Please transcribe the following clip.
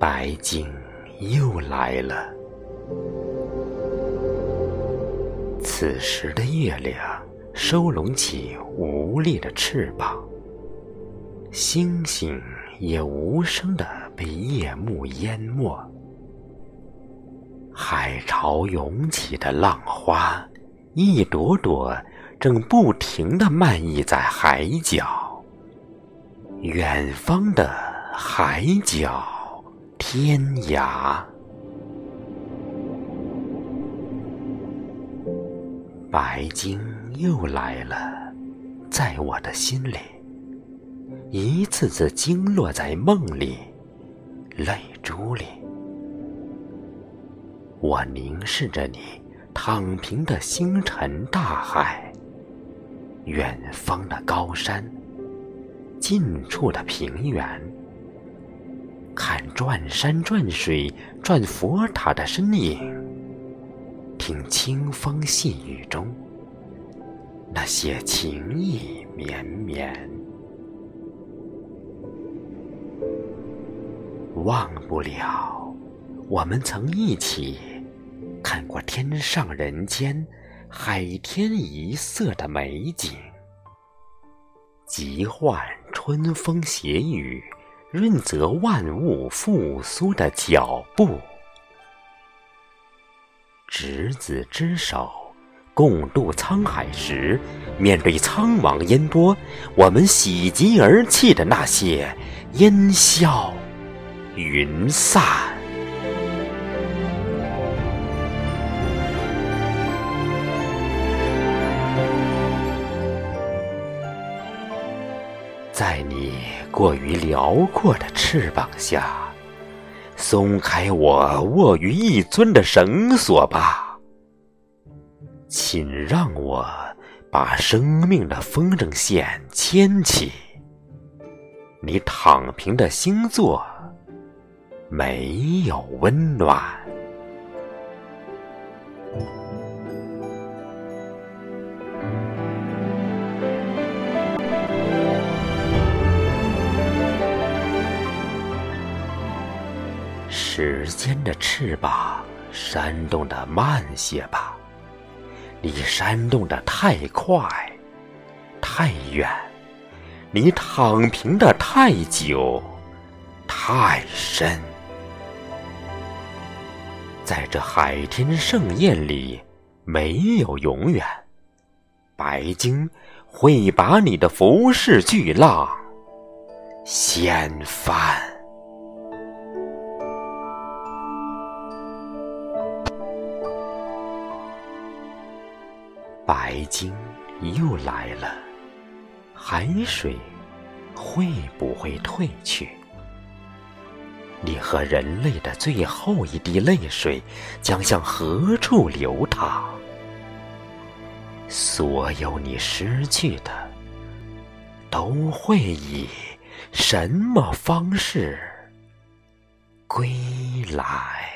白鲸又来了。此时的月亮收拢起无力的翅膀，星星也无声的被夜幕淹没。海潮涌起的浪花，一朵朵正不停的漫溢在海角。远方的海角，天涯。白鲸又来了，在我的心里，一次次惊落在梦里、泪珠里。我凝视着你躺平的星辰大海，远方的高山，近处的平原，转山转水转佛塔的身影。听清风细雨中，那些情意绵绵。忘不了，我们曾一起看过天上人间、海天一色的美景，疾唤春风斜雨，润泽万物复苏的脚步。执子之手，共度沧海时，面对苍茫烟波，我们喜极而泣的那些烟消云散。在你过于辽阔的翅膀下。松开我握于一尊的绳索吧，请让我把生命的风筝线牵起。你躺平的星座没有温暖。时间的翅膀扇动的慢些吧，你扇动的太快，太远，你躺平的太久，太深。在这海天盛宴里，没有永远。白鲸会把你的浮世巨浪掀翻。白鲸又来了，海水会不会退去？你和人类的最后一滴泪水将向何处流淌？所有你失去的，都会以什么方式归来？